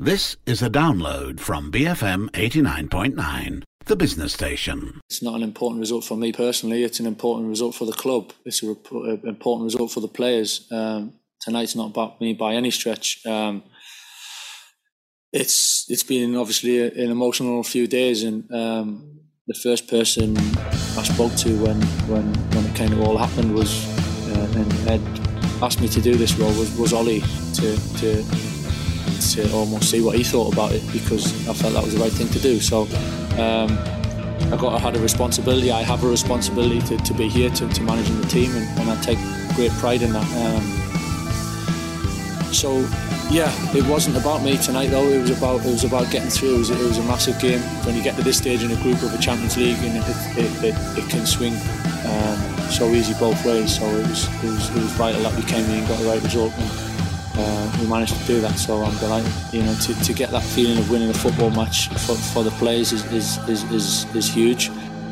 This is a download from BFM 89.9, the business station. It's not an important result for me personally. It's an important result for the club. It's an important result for the players. Um, tonight's not about me by any stretch. Um, it's it's been obviously an emotional few days, and um, the first person I spoke to when when when it kind of all happened was uh, and Ed asked me to do this role was, was Ollie to to to almost see what he thought about it because I felt that was the right thing to do. So um, I got I had a responsibility. I have a responsibility to, to be here to, to managing the team, and, and I take great pride in that. Um, so yeah, it wasn't about me tonight though. It was about it was about getting through. It was, it was a massive game. When you get to this stage in a group of a Champions League, and it it, it, it can swing um, so easy both ways. So it was, it was it was vital that we came in and got the right result. And, uh, we managed to do that, so I'm delighted. You know, to, to get that feeling of winning a football match for, for the players is, is, is, is, is huge.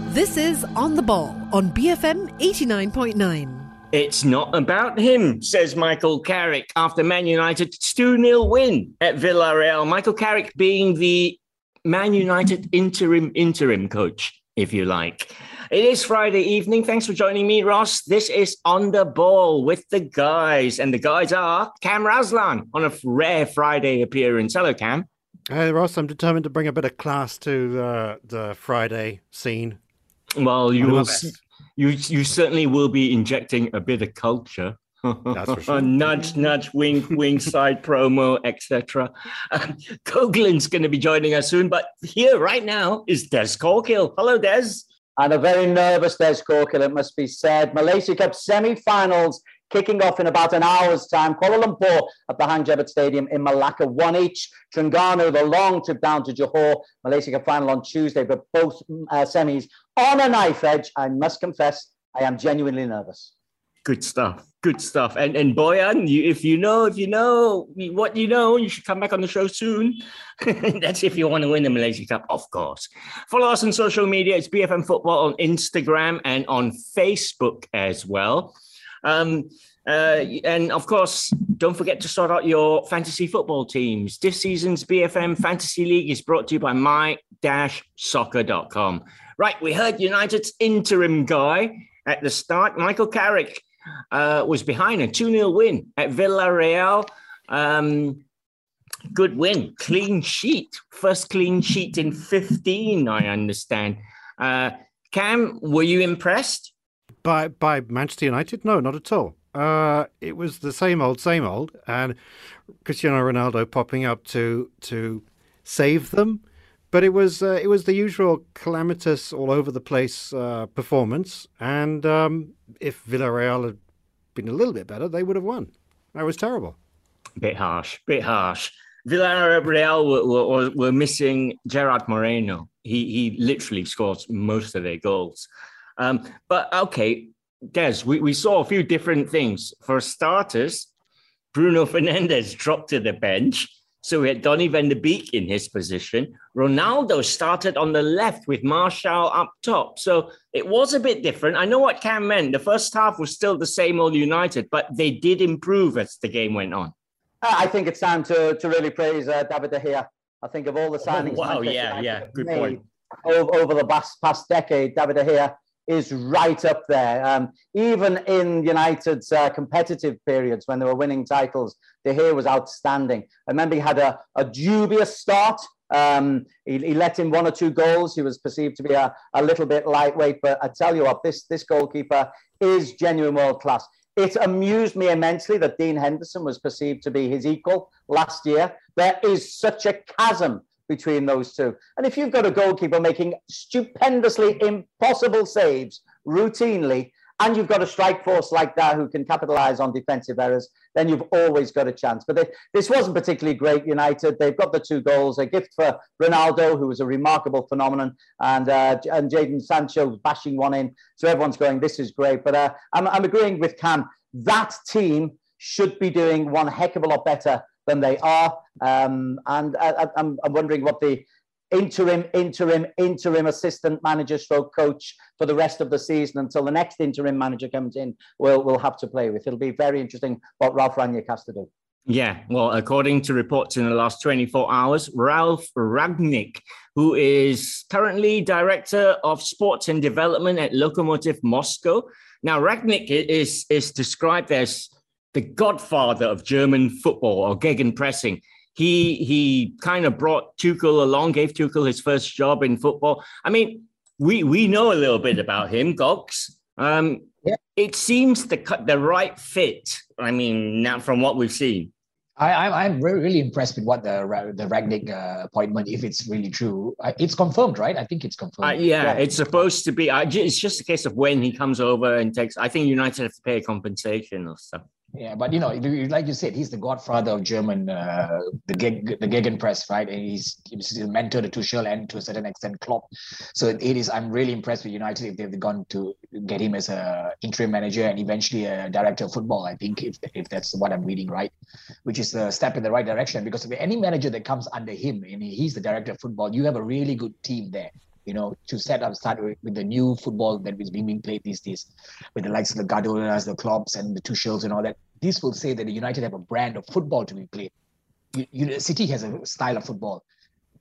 This is On the Ball on BFM 89.9. It's not about him, says Michael Carrick after Man United's 2 0 win at Villarreal. Michael Carrick being the Man United interim interim coach, if you like. It is Friday evening. Thanks for joining me, Ross. This is On the Ball with the guys. And the guys are Cam Raslan on a rare Friday appearance. Hello, Cam. Hey, Ross. I'm determined to bring a bit of class to uh, the Friday scene. Well, you will you you certainly will be injecting a bit of culture. That's for Sure. nudge, nudge, wink, wink, side promo, etc. Um, Goglin's going to be joining us soon, but here right now is Des Corkill. Hello, Des. And a very nervous Des Corkill, it must be said. Malaysia Cup semi-finals kicking off in about an hour's time. Kuala Lumpur at the Hang Jebat Stadium in Malacca, one each. Terengganu, the long trip down to Johor. Malaysia Cup final on Tuesday, but both uh, semis on a knife edge. I must confess, I am genuinely nervous. Good stuff. Good stuff. And and Boyan, you, if you know, if you know what you know, you should come back on the show soon. That's if you want to win the Malaysia Cup, of course. Follow us on social media. It's BFM Football on Instagram and on Facebook as well. Um, uh, and of course, don't forget to sort out your fantasy football teams. This season's BFM Fantasy League is brought to you by my-soccer.com. Right, we heard United's interim guy at the start. Michael Carrick uh, was behind a 2 0 win at Villarreal. Um, good win, clean sheet, first clean sheet in 15, I understand. Uh, Cam, were you impressed? By, by Manchester United? No, not at all. Uh, it was the same old, same old, and Cristiano Ronaldo popping up to to save them but it was uh, it was the usual calamitous, all over the place uh, performance. And um, if Villarreal had been a little bit better, they would have won. That was terrible. Bit harsh, bit harsh. Villarreal were, were, were missing Gerard Moreno. He he literally scores most of their goals. Um, but okay, Des, we, we saw a few different things. For starters, Bruno Fernandez dropped to the bench so we had Donny van de Beek in his position. Ronaldo started on the left with Martial up top. So it was a bit different. I know what Cam meant. The first half was still the same old United, but they did improve as the game went on. I think it's time to, to really praise uh, David De Gea. I think of all the signings. Oh, wow, yeah, yeah, good point. Over, over the past, past decade, David De Gea is right up there. Um, even in United's uh, competitive periods when they were winning titles, De Gea was outstanding. I remember he had a, a dubious start. Um, he, he, let in one or two goals. He was perceived to be a, a little bit lightweight, but I tell you what, this, this goalkeeper is genuine world class. It amused me immensely that Dean Henderson was perceived to be his equal last year. There is such a chasm between those two. And if you've got a goalkeeper making stupendously impossible saves routinely, and you've got a strike force like that who can capitalize on defensive errors, then you've always got a chance. But they, this wasn't particularly great, United. They've got the two goals, a gift for Ronaldo, who was a remarkable phenomenon, and uh, and Jadon Sancho bashing one in. So everyone's going, this is great. But uh, I'm, I'm agreeing with Cam. That team should be doing one heck of a lot better than they are. Um, and I, am wondering what the interim, interim, interim assistant manager stroke coach for the rest of the season until the next interim manager comes in will will have to play with. It'll be very interesting what Ralph Rangnick has to do. Yeah, well, according to reports in the last 24 hours, Ralph Rangnick, who is currently director of sports and development at Lokomotiv Moscow. Now, Rangnick is, is described as the godfather of German football or gegenpressing. He he kind of brought Tuchel along, gave Tuchel his first job in football. I mean, we we know a little bit about him, Gogs. Um, yeah. It seems the the right fit. I mean, now from what we've seen. I, I'm really impressed with what the the Rangnick uh, appointment, if it's really true, it's confirmed, right? I think it's confirmed. Uh, yeah, yeah, it's supposed to be. it's just a case of when he comes over and takes. I think United have to pay a compensation or stuff. Yeah, but you know, like you said, he's the godfather of German, uh, the geg, the Gegenpress, right? And he's, he's a mentor to Tuchel and to a certain extent Klopp. So it is. I'm really impressed with United if they've gone to get him as a interim manager and eventually a director of football. I think if if that's what I'm reading right, which is a step in the right direction. Because if any manager that comes under him and he's the director of football, you have a really good team there you know, to set up, start with, with the new football that is being, played these days, with the likes of the Guardiolas, the clubs, and the Tuchels and all that. This will say that the United have a brand of football to be played. You, you, City has a style of football.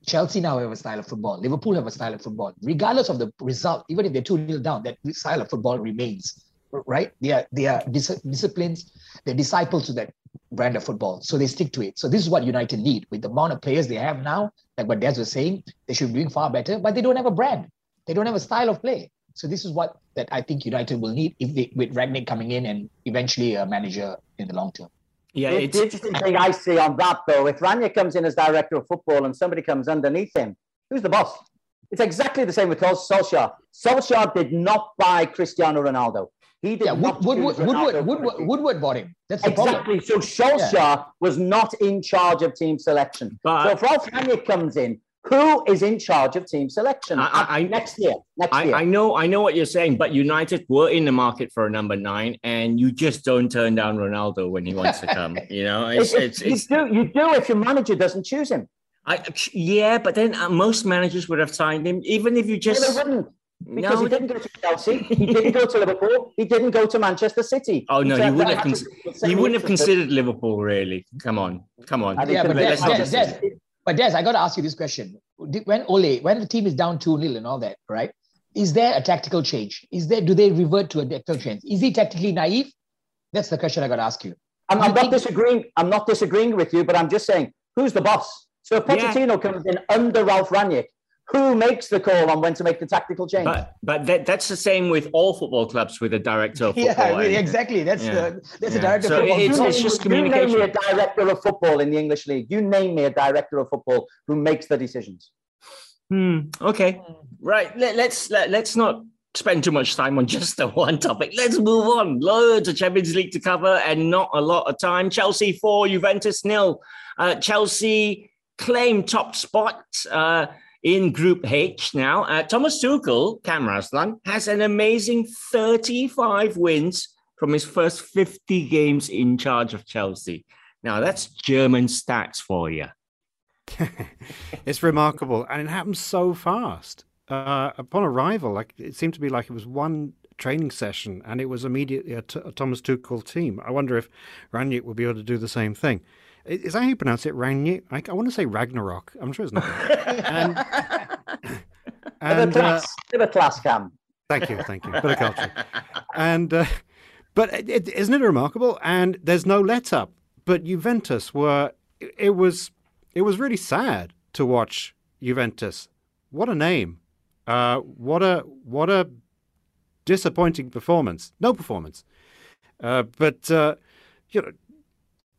Chelsea now have a style of football. Liverpool have a style of football. Regardless of the result, even if they're 2 0 down, that style of football remains, right? They are, they are dis- disciplines, they're disciples to that brand of football. So they stick to it. So this is what United need. With the amount of players they have now, like what Des was saying, they should be doing far better, but they don't have a brand. They don't have a style of play. So this is what that I think United will need if they with Rangnick coming in and eventually a manager in the long term. Yeah, it's, the interesting thing I see on that though, if Rangnick comes in as director of football and somebody comes underneath him, who's the boss? It's exactly the same with Solskjaer. Solskjaer did not buy Cristiano Ronaldo. He did yeah, Wood, Woodward, Woodward, Woodward, Woodward bought him. That's exactly. So Solskjaer yeah. was not in charge of team selection. But, so if Ralph Rangnick comes in, who is in charge of team selection I, I, next year? Next I, year. I know, I know what you're saying, but United were in the market for a number nine, and you just don't turn down Ronaldo when he wants to come. You know, it's, it's, it's, you do. You do if your manager doesn't choose him. I, yeah, but then uh, most managers would have signed him, even if you just. Yeah, they wouldn't because no, he didn't go to Chelsea, he didn't go to Liverpool, he didn't go to Manchester City. Oh no, he, he wouldn't have. Cons- he wouldn't have considered Liverpool. Really, come on, come on. Yeah, but Des, Des, Des, but Des, I got to ask you this question: When Ole, when the team is down two 0 and all that, right? Is there a tactical change? Is there? Do they revert to a tactical change? Is he tactically naive? That's the question I got to ask you. I'm, I'm not disagreeing. I'm not disagreeing with you, but I'm just saying, who's the boss? So if Pochettino yeah. comes in under Ralph Rangnick, who makes the call on when to make the tactical change? But, but that, that's the same with all football clubs with a director of football. Yeah, exactly. That's yeah. the that's yeah. a director so of football. It's, you it's name, just communication. You name me a director of football in the English league. You name me a director of football who makes the decisions. Hmm. Okay. Right. Let, let's let, let's not spend too much time on just the one topic. Let's move on. Loads of Champions League to cover and not a lot of time. Chelsea four, Juventus nil. Uh, Chelsea claim top spot. Uh, in Group H now. Uh, Thomas Tuchel, Cam Raslan, has an amazing 35 wins from his first 50 games in charge of Chelsea. Now, that's German stats for you. it's remarkable, and it happens so fast. Uh, upon arrival, like it seemed to be like it was one training session, and it was immediately a, T- a Thomas Tuchel team. I wonder if Rangnick will be able to do the same thing. Is that how you pronounce it? Rangnick? I, I want to say Ragnarok. I'm sure it's not. and, and, bit, of class, uh, bit of class, Cam. Thank you, thank you. Bit of culture. And uh, but is it, isn't it remarkable? And there's no let up. But Juventus were. It, it was. It was really sad to watch Juventus. What a name! Uh, what a what a disappointing performance. No performance. Uh, but uh, you know,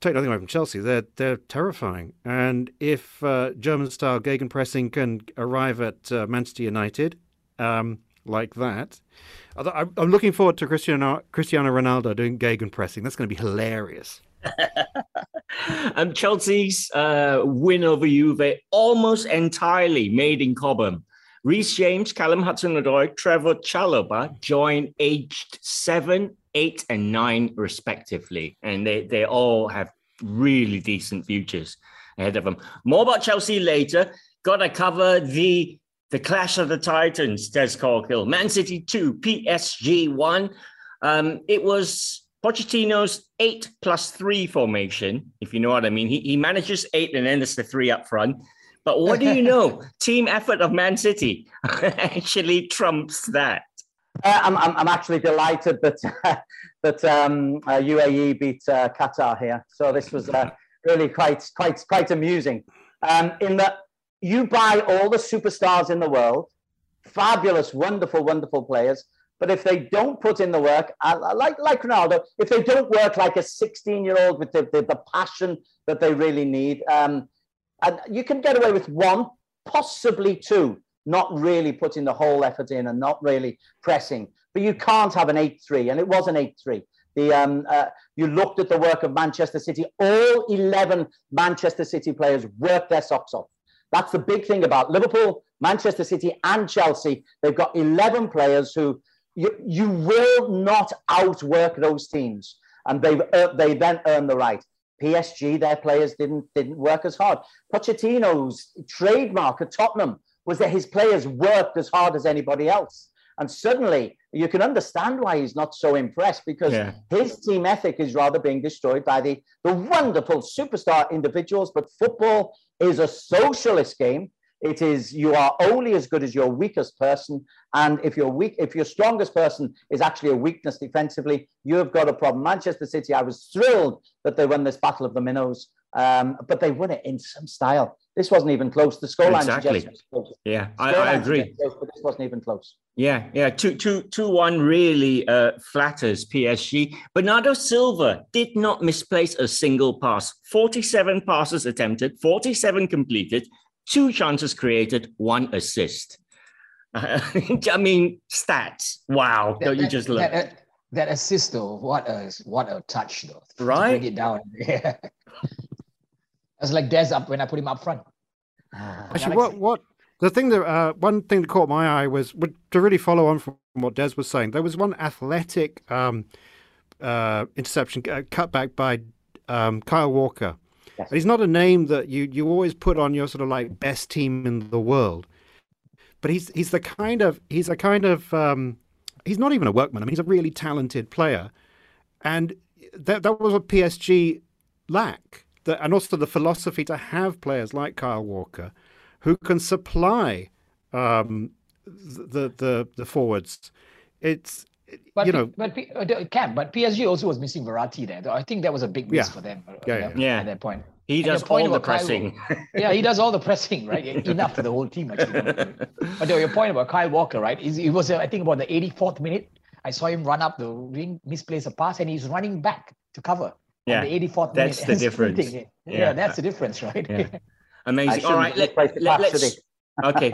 take nothing away from Chelsea, they're they're terrifying. And if uh, German style gegenpressing can arrive at uh, Manchester United um, like that, I'm looking forward to Cristiano Cristiano Ronaldo doing gegenpressing. That's going to be hilarious. and Chelsea's uh, win over Juve almost entirely made in Cobham. Reece James, Callum Hudson-Odoi, Trevor Chalobah joined aged seven, eight, and nine respectively, and they they all have really decent futures ahead of them. More about Chelsea later. Got to cover the the clash of the Titans. Des Corkill, Man City two, PSG one. Um, it was Pochettino's eight plus three formation, if you know what I mean. He, he manages eight and then there's the three up front. But what do you know? Team effort of Man City actually trumps that. Uh, I'm, I'm, I'm actually delighted that uh, that um, uh, UAE beat uh, Qatar here. So this was uh, really quite quite quite amusing. Um, in that you buy all the superstars in the world, fabulous, wonderful, wonderful players. But if they don't put in the work, like like Ronaldo, if they don't work like a 16 year old with the, the, the, passion that they really need, um, and you can get away with one, possibly two, not really putting the whole effort in and not really pressing. But you can't have an 8 3, and it was an 8 3. The, um, uh, you looked at the work of Manchester City. All 11 Manchester City players worked their socks off. That's the big thing about Liverpool, Manchester City, and Chelsea. They've got 11 players who you, you will not outwork those teams. And they uh, they then earn the right. PSG, their players didn't didn't work as hard. Pochettino's trademark at Tottenham was that his players worked as hard as anybody else. And suddenly you can understand why he's not so impressed because yeah. his team ethic is rather being destroyed by the, the wonderful superstar individuals. But football is a socialist game. It is you are only as good as your weakest person, and if your weak, if your strongest person is actually a weakness defensively, you have got a problem. Manchester City, I was thrilled that they won this battle of the minnows, um, but they won it in some style. This wasn't even close. The scoreline exactly. Yeah, I, I, agree. Close, but this wasn't even close. Yeah, yeah. Two, two, two, one really uh, flatters PSG. Bernardo Silva did not misplace a single pass. Forty-seven passes attempted, forty-seven completed, two chances created, one assist. I mean, stats. Wow! That, Don't you just look? That, that, assist, though, what a what a touch, though. Right? bring it down. Yeah. It's like Des up when I put him up front. Actually, what what the thing that uh, one thing that caught my eye was to really follow on from what Des was saying. There was one athletic um, uh, interception uh, cutback by um, Kyle Walker. Yes. he's not a name that you you always put on your sort of like best team in the world. But he's he's the kind of he's a kind of um, he's not even a workman. I mean, he's a really talented player, and that that was what PSG lack the, and also the philosophy to have players like Kyle Walker who can supply um, the, the the forwards. It's but you know, but uh, Cam, but PSG also was missing Verratti there. I think that was a big miss yeah. for them. Uh, yeah, yeah. yeah. At that point, he and does all the pressing. Kyle, yeah, he does all the pressing, right? Enough for the whole team actually. but your point about Kyle Walker, right? Is it was uh, I think about the 84th minute. I saw him run up the ring, misplace a pass, and he's running back to cover yeah, the 84th that's the difference. Yeah. yeah. that's the difference, right? Yeah. Amazing. All right, let, let, let's okay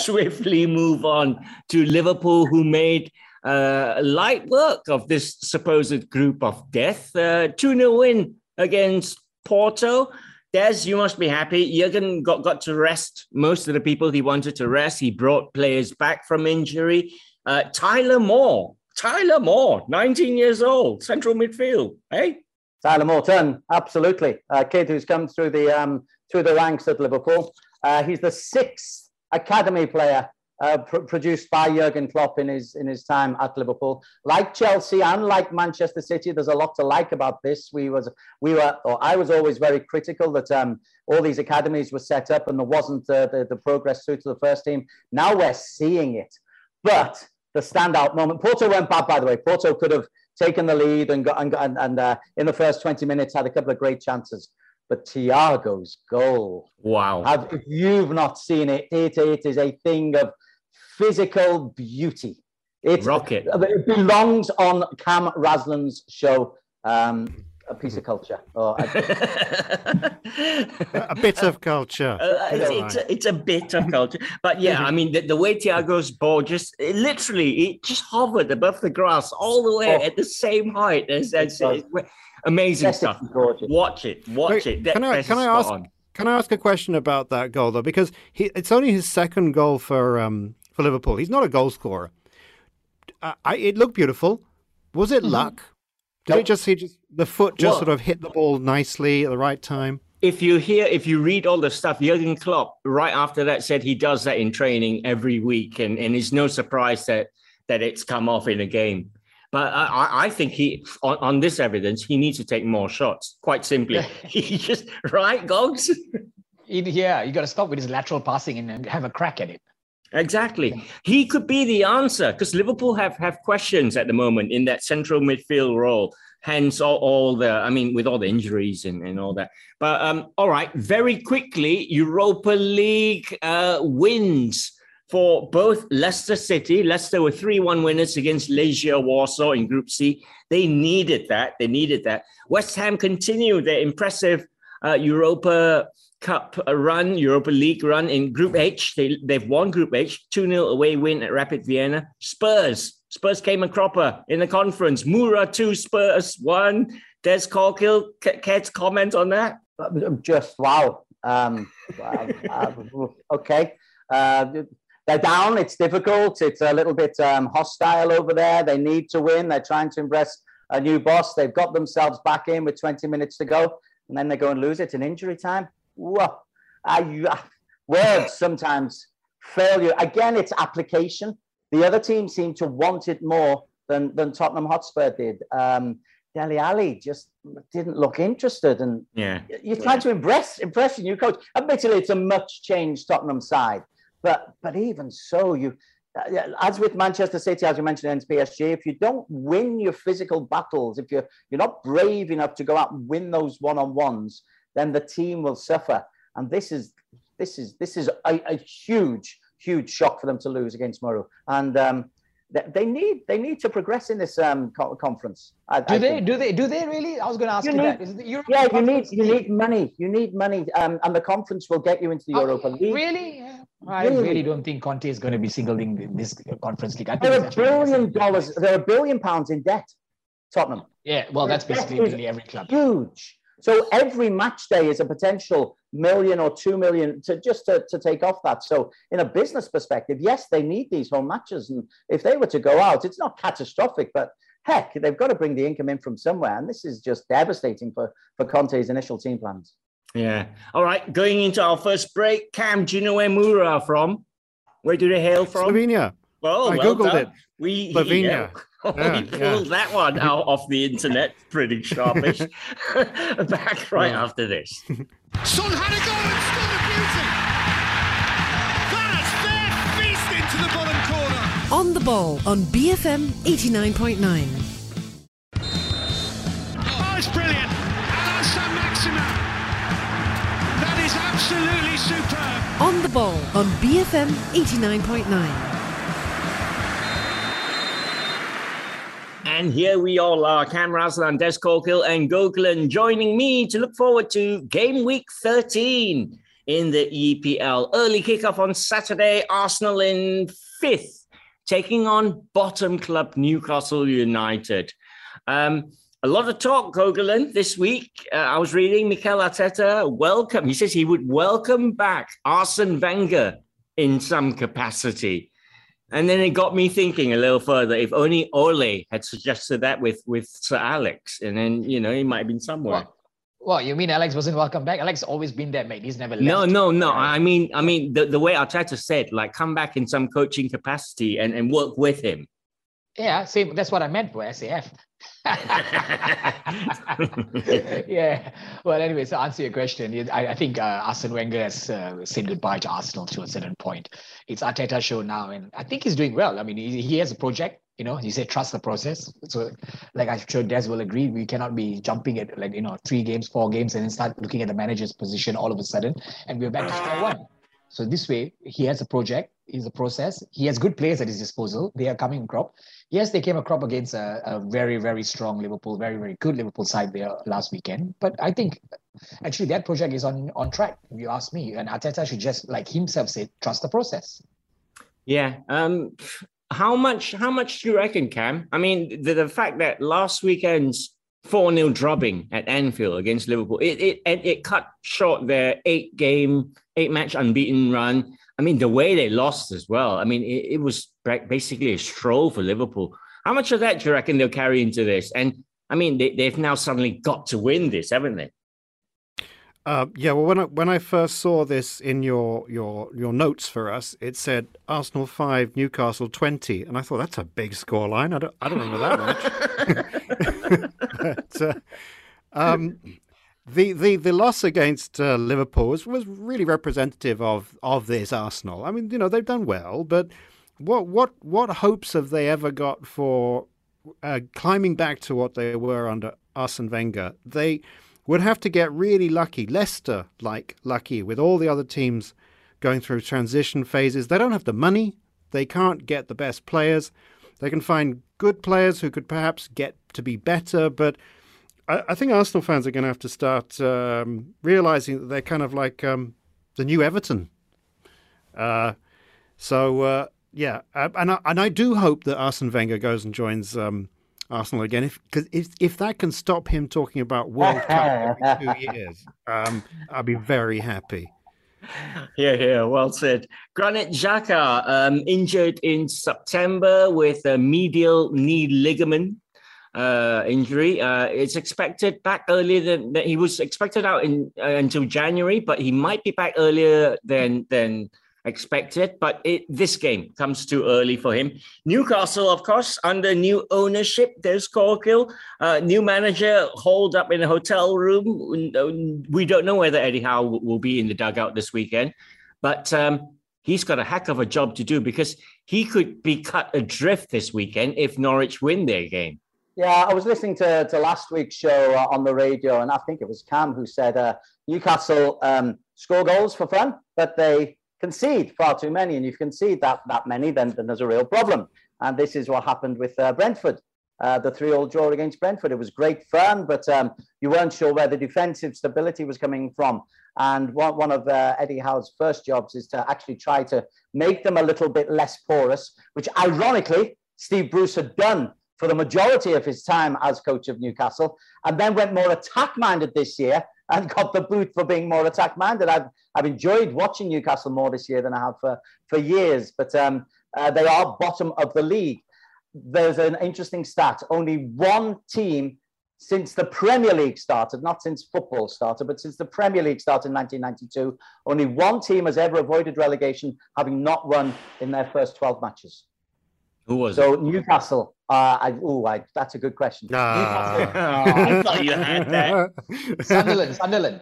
swiftly move on to Liverpool, who made uh, light work of this supposed group of death. Uh, 2 0 win against Porto. Des, you must be happy. Jurgen got, got to rest most of the people he wanted to rest. He brought players back from injury. Uh, Tyler Moore, Tyler Moore, 19 years old, central midfield. Hey, Tyler Morton, absolutely. A kid who's come through the um, through the ranks at Liverpool. Uh, he's the sixth academy player uh, pr- produced by Jurgen Klopp in his in his time at Liverpool. Like Chelsea and like Manchester City, there's a lot to like about this. We was we were, or I was always very critical that um, all these academies were set up and there wasn't uh, the the progress through to the first team. Now we're seeing it, but the standout moment. Porto went bad, by the way. Porto could have taken the lead and got, and, and, and uh, in the first 20 minutes had a couple of great chances. But Thiago's goal. Wow. Have, if you've not seen it, it, it is a thing of physical beauty. It, Rocket. It belongs on Cam Raslan's show. Um, a piece of culture or a, a bit of culture. Uh, it's, it's, a, it's, a, bit of culture, but yeah, I mean the, the way Thiago's ball just it literally it just hovered above the grass all the way oh. at the same height as, as amazing yes, stuff. Watch it, watch Wait, it. Can I can I ask on. can I ask a question about that goal though? Because he, it's only his second goal for um for Liverpool. He's not a goal scorer. I, it looked beautiful. Was it mm-hmm. luck? Did it just he just the foot just well, sort of hit the ball nicely at the right time? If you hear, if you read all the stuff, Jurgen Klopp right after that said he does that in training every week, and and it's no surprise that that it's come off in a game. But I, I think he, on, on, this evidence, he needs to take more shots. Quite simply, he just right, Gogs. yeah, you got to stop with his lateral passing and have a crack at it. Exactly. He could be the answer because Liverpool have, have questions at the moment in that central midfield role. Hence, all, all the, I mean, with all the injuries and, and all that. But um, all right, very quickly, Europa League uh, wins for both Leicester City. Leicester were 3 1 winners against Legia Warsaw in Group C. They needed that. They needed that. West Ham continued their impressive uh, Europa Cup run, Europa League run in Group H. They, they've won Group H, 2 0 away win at Rapid Vienna. Spurs. Spurs came a cropper in the conference. Mura 2, Spurs 1. Des Corkill, to comment on that? Just wow. Um, uh, okay. Uh, they're down. It's difficult. It's a little bit um, hostile over there. They need to win. They're trying to impress a new boss. They've got themselves back in with 20 minutes to go, and then they go and lose it in injury time. Whoa. I, words sometimes fail you. Again, it's application. The other team seemed to want it more than, than Tottenham Hotspur did. Um, Dele Alli just didn't look interested, and yeah, you're trying to impress impress your new coach. Admittedly, it's a much changed Tottenham side, but but even so, you uh, as with Manchester City, as you mentioned in PSG, if you don't win your physical battles, if you're you're not brave enough to go out and win those one on ones, then the team will suffer. And this is this is this is a, a huge huge shock for them to lose against Mura. And um, they need they need to progress in this um, conference. I, do I they? Think. Do they? Do they really? I was going to ask you, you need, that. yeah, you need you need money. You need money, um, and the conference will get you into the oh, Europa League. Really? I really? really don't think Conte is going to be singling this conference league. I there are billion dollars. There are a billion pounds in debt. Tottenham. Yeah, well, that's basically really every club. Huge. So every match day is a potential million or two million to just to, to take off that. So in a business perspective, yes, they need these home matches. And if they were to go out, it's not catastrophic, but heck, they've got to bring the income in from somewhere. And this is just devastating for, for Conte's initial team plans. Yeah. All right. Going into our first break, Cam, do you know where Mura are from? Where do they hail from? Slovenia. Well, I well googled done. it. We Slovenia. Yeah, we pulled yeah. that one out off the internet pretty sharpish. Back right yeah. after this. Son had a goal and scored a beauty. That's their feast into the bottom corner. On the ball on BFM 89.9. Oh, it's brilliant. And Saint-Maximin. That is absolutely superb. On the ball on BFM 89.9. And here we all are, Cam Raslan, Des Corkill, and Goglan joining me to look forward to game week 13 in the EPL. Early kickoff on Saturday, Arsenal in fifth, taking on bottom club Newcastle United. Um, a lot of talk, Goglan, this week. Uh, I was reading Mikel Arteta welcome. He says he would welcome back Arsene Wenger in some capacity. And then it got me thinking a little further. If only Ole had suggested that with with Sir Alex, and then you know he might have been somewhere. Well, well, you mean Alex wasn't welcome back? Alex always been there, mate. He's never left. No, no, no. I mean, I mean the, the way Arteta said, like, come back in some coaching capacity and, and work with him. Yeah, same. That's what I meant for SAF. Yeah. Well, anyway, so answer your question. I, I think uh, Arsene Wenger has uh, said goodbye to Arsenal to a certain point. It's Arteta show now, and I think he's doing well. I mean, he, he has a project. You know, he said trust the process. So, like I'm sure Des will agree, we cannot be jumping at like you know three games, four games, and then start looking at the manager's position all of a sudden, and we're back to square one. So this way, he has a project, he's a process. He has good players at his disposal. They are coming crop. Yes, they came a crop against a, a, very, very strong Liverpool, very, very good Liverpool side there last weekend. But I think actually that project is on on track. If you ask me, and Arteta should just like himself say, trust the process. Yeah. Um. How much? How much do you reckon, Cam? I mean, the, the fact that last weekend's 4 0 drubbing at Anfield against Liverpool. It, it, it cut short their eight game, eight match unbeaten run. I mean, the way they lost as well. I mean, it, it was basically a stroll for Liverpool. How much of that do you reckon they'll carry into this? And I mean, they, they've now suddenly got to win this, haven't they? Uh, yeah, well, when I, when I first saw this in your, your your notes for us, it said Arsenal five, Newcastle twenty, and I thought that's a big scoreline. I don't I don't remember that much. but, uh, um, the, the the loss against uh, Liverpool was, was really representative of of this Arsenal. I mean, you know, they've done well, but what what what hopes have they ever got for uh, climbing back to what they were under Arsene Wenger? They would have to get really lucky, Leicester like lucky, with all the other teams going through transition phases. They don't have the money, they can't get the best players. They can find good players who could perhaps get to be better, but I, I think Arsenal fans are going to have to start um, realizing that they're kind of like um, the new Everton. Uh, so uh, yeah, uh, and I, and I do hope that Arsene Wenger goes and joins um, Arsenal again. If because if if that can stop him talking about World Cup every two years, um, I'll be very happy. Yeah, yeah, well said. Granit Xhaka um, injured in September with a medial knee ligament uh, injury. Uh, it's expected back earlier than, he was expected out in uh, until January, but he might be back earlier than than expected, but it, this game comes too early for him. Newcastle, of course, under new ownership, Des Corkill, uh, new manager holed up in a hotel room. We don't know whether Eddie Howe will be in the dugout this weekend, but um, he's got a heck of a job to do because he could be cut adrift this weekend if Norwich win their game. Yeah, I was listening to, to last week's show uh, on the radio, and I think it was Cam who said uh, Newcastle um, score goals for fun, but they concede far too many, and if you concede that that many, then, then there's a real problem. And this is what happened with uh, Brentford. Uh, the three-all draw against Brentford. It was great fun, but um, you weren't sure where the defensive stability was coming from. And one, one of uh, Eddie Howe's first jobs is to actually try to make them a little bit less porous, which ironically Steve Bruce had done for the majority of his time as coach of Newcastle, and then went more attack-minded this year and got the boot for being more attack minded. I've, I've enjoyed watching Newcastle more this year than I have for, for years, but um, uh, they are bottom of the league. There's an interesting stat only one team since the Premier League started, not since football started, but since the Premier League started in 1992, only one team has ever avoided relegation, having not won in their first 12 matches. Who was it? so it? Newcastle. Uh, I, ooh, I, that's a good question. Ah. I thought you had that. Sunderland, Sunderland.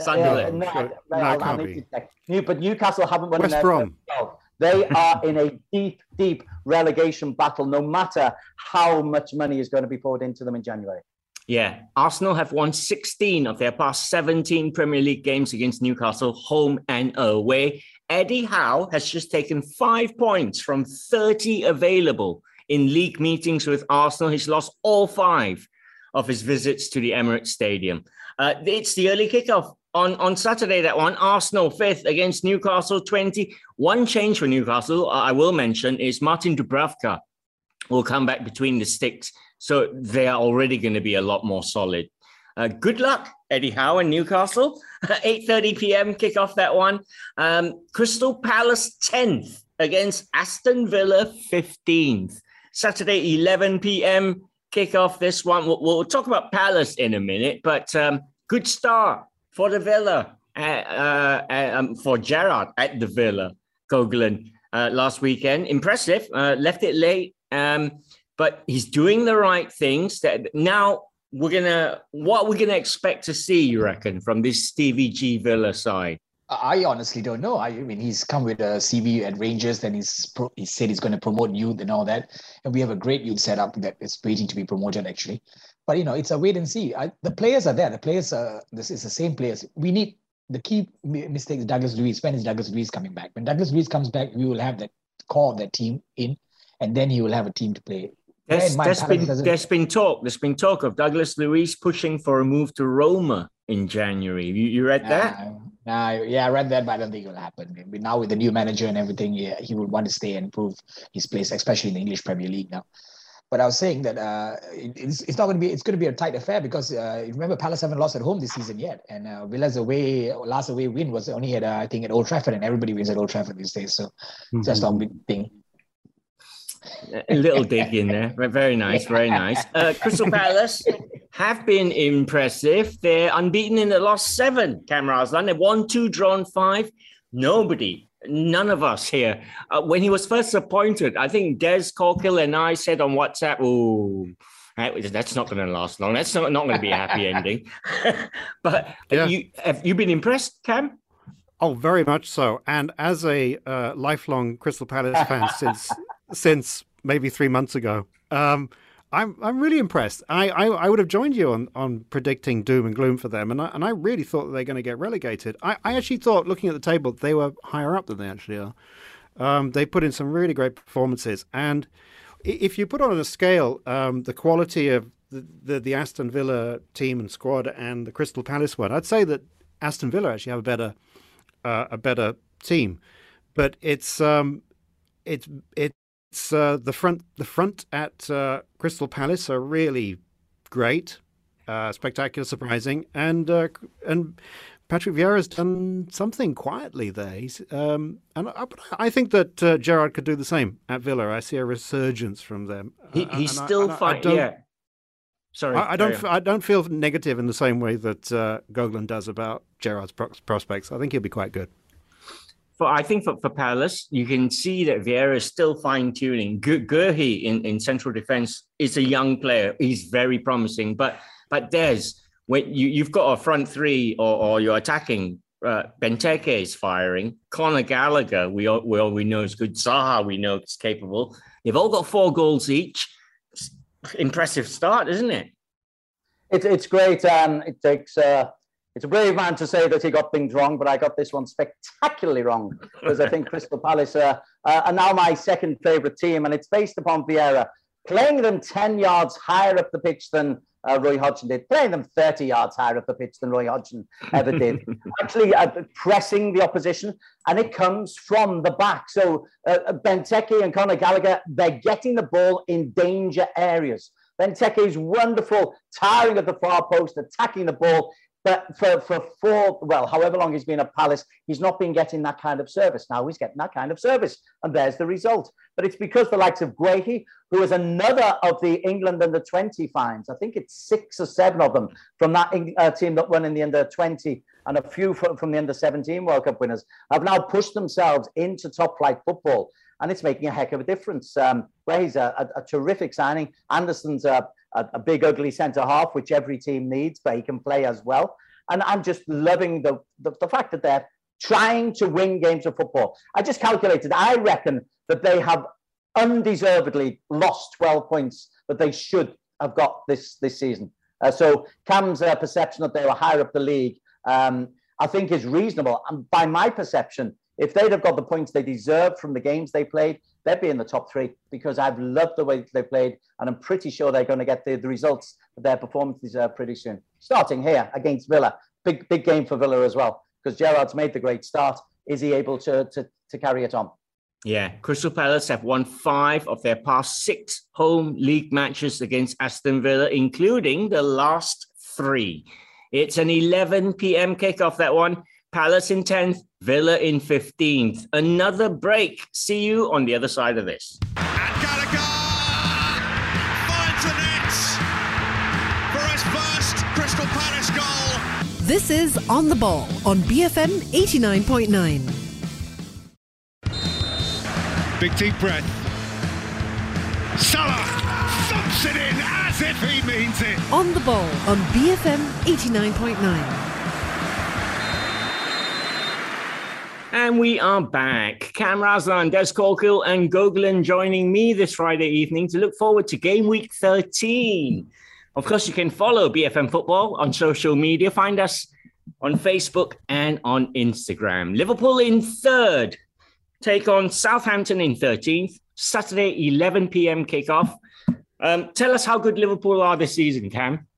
Sunderland. Yeah, no, Sure. I- No, I'll- I'll can't need be. to check. New, but Newcastle haven't won in West their Brom. first 12. They are in a deep, deep relegation battle, no matter how much money is going to be poured into them in January. Yeah, Arsenal have won 16 of their past 17 Premier League games against Newcastle, home and away. Eddie Howe has just taken five points from 30 available in league meetings with Arsenal. He's lost all five of his visits to the Emirates Stadium. Uh, it's the early kickoff on, on Saturday, that one. Arsenal fifth against Newcastle 20. One change for Newcastle, I will mention, is Martin Dubravka will come back between the sticks. So they are already going to be a lot more solid. Uh, good luck, Eddie Howe and Newcastle. 8.30 p.m. kick off that one. Um, Crystal Palace 10th against Aston Villa 15th. Saturday, 11 p.m. kick off this one. We'll, we'll talk about Palace in a minute, but um, good start for the Villa, uh, uh, um, for Gerrard at the Villa, Gogolin, uh, last weekend. Impressive. Uh, left it late, um, but he's doing the right things. That now we're gonna, what we're gonna expect to see, you reckon, from this Stevie G Villa side? I honestly don't know. I mean, he's come with a CV at Rangers, then he's pro- he said he's going to promote youth and all that, and we have a great youth setup that is waiting to be promoted actually. But you know, it's a wait and see. I, the players are there. The players are. This is the same players. We need the key mi- mistake is Douglas Luiz. When is Douglas Luiz coming back? When Douglas Luiz comes back, we will have that core of that team in, and then he will have a team to play. There's, there's been doesn't- there's been talk. There's been talk of Douglas Luiz pushing for a move to Roma in January. You, you read that? Nah, yeah, I read that, but I don't think it will happen. Maybe Now with the new manager and everything, yeah, he would want to stay and prove his place, especially in the English Premier League now. But I was saying that uh, it- it's, it's not going to be it's going to be a tight affair because uh, remember Palace haven't lost at home this season yet, and uh, Villa's away last away win was only at uh, I think at Old Trafford, and everybody wins at Old Trafford these days, so that's not a big thing. A little dig in there. Very nice, very nice. Uh, Crystal Palace have been impressive. They're unbeaten in the last seven, Cam Raslan. They won two, drawn five. Nobody, none of us here, uh, when he was first appointed, I think Des Corkill and I said on WhatsApp, oh, that's not going to last long. That's not, not going to be a happy ending. but yeah. you have you been impressed, Cam? Oh, very much so. And as a uh, lifelong Crystal Palace fan since since maybe three months ago, um, I'm I'm really impressed. I, I, I, would have joined you on, on predicting doom and gloom for them, and I, and I really thought they're going to get relegated. I, I actually thought, looking at the table, they were higher up than they actually are. Um, they put in some really great performances, and if you put on a scale um, the quality of the, the, the Aston Villa team and squad and the Crystal Palace one, I'd say that Aston Villa actually have a better uh, a better team, but it's um, it's it's uh, the front the front at uh, Crystal Palace are really great, uh, spectacular, surprising, and uh, and Patrick Vieira's done something quietly there. He's, um, and I, I, think that uh, Gerrard could do the same at Villa. I see a resurgence from them. He, he's still fighting. Yeah. Sorry, I, I don't. I don't feel negative in the same way that uh, Goglan does about Gerrard's prospects. I think he'll be quite good. For I think for, for Palace, you can see that Vieira is still fine tuning. Guehi in, in central defence is a young player. He's very promising. But but Des, when you you've got a front three or, or you're attacking. Uh, Benteke is firing. Conor Gallagher, we all, we all we know is good. Zaha, we know is capable. They've all got four goals each impressive start, isn't it? It's it's great. Um, it takes. Uh, it's a brave man to say that he got things wrong, but I got this one spectacularly wrong because I think Crystal Palace uh, uh, are now my second favourite team, and it's based upon Vieira playing them ten yards higher up the pitch than uh, Roy Hodgson did, playing them 30 yards higher up the pitch than Roy Hodgson ever did. Actually, uh, pressing the opposition, and it comes from the back. So uh, uh Benteke and Conor Gallagher, they're getting the ball in danger areas. Benteke is wonderful, tiring at the far post, attacking the ball. But for, for four, well, however long he's been at Palace, he's not been getting that kind of service. Now he's getting that kind of service. And there's the result. But it's because the likes of Guehi, who is another of the England under 20 fines, I think it's six or seven of them from that uh, team that won in the under 20 and a few from, the under 17 World Cup winners, have now pushed themselves into top flight football. And it's making a heck of a difference. Um, Guehi's a, a, a terrific signing. Anderson's a a, a big ugly centre half, which every team needs, but he can play as well. And I'm just loving the, the, the fact that they're trying to win games of football. I just calculated, I reckon that they have undeservedly lost 12 points that they should have got this, this season. Uh, so Cam's uh, perception that they were higher up the league, um, I think is reasonable. And by my perception, if they'd have got the points they deserved from the games they played, they'd be in the top three because I've loved the way they played, and I'm pretty sure they're going to get the, the results of their performances uh, pretty soon. Starting here against Villa, big big game for Villa as well because Gerrard's made the great start. Is he able to, to, to carry it on? Yeah, Crystal Palace have won five of their past six home league matches against Aston Villa, including the last three. It's an 11 p.m. kickoff, that one. Palace in 10th, Villa in 15th. Another break. See you on the other side of this. And Gallagher finds the net for his first Crystal Palace goal. This is On the Ball on BFM 89.9. Big deep breath. Salah thumps it in as if he means it. On the Ball on BFM 89.9. And we are back. Cam Raslan, Des Corkill, and Goglan joining me this Friday evening to look forward to game week 13. Of course, you can follow BFM Football on social media. Find us on Facebook and on Instagram. Liverpool in third, take on Southampton in 13th, Saturday, 11 p.m. kickoff. Um, tell us how good Liverpool are this season, Cam.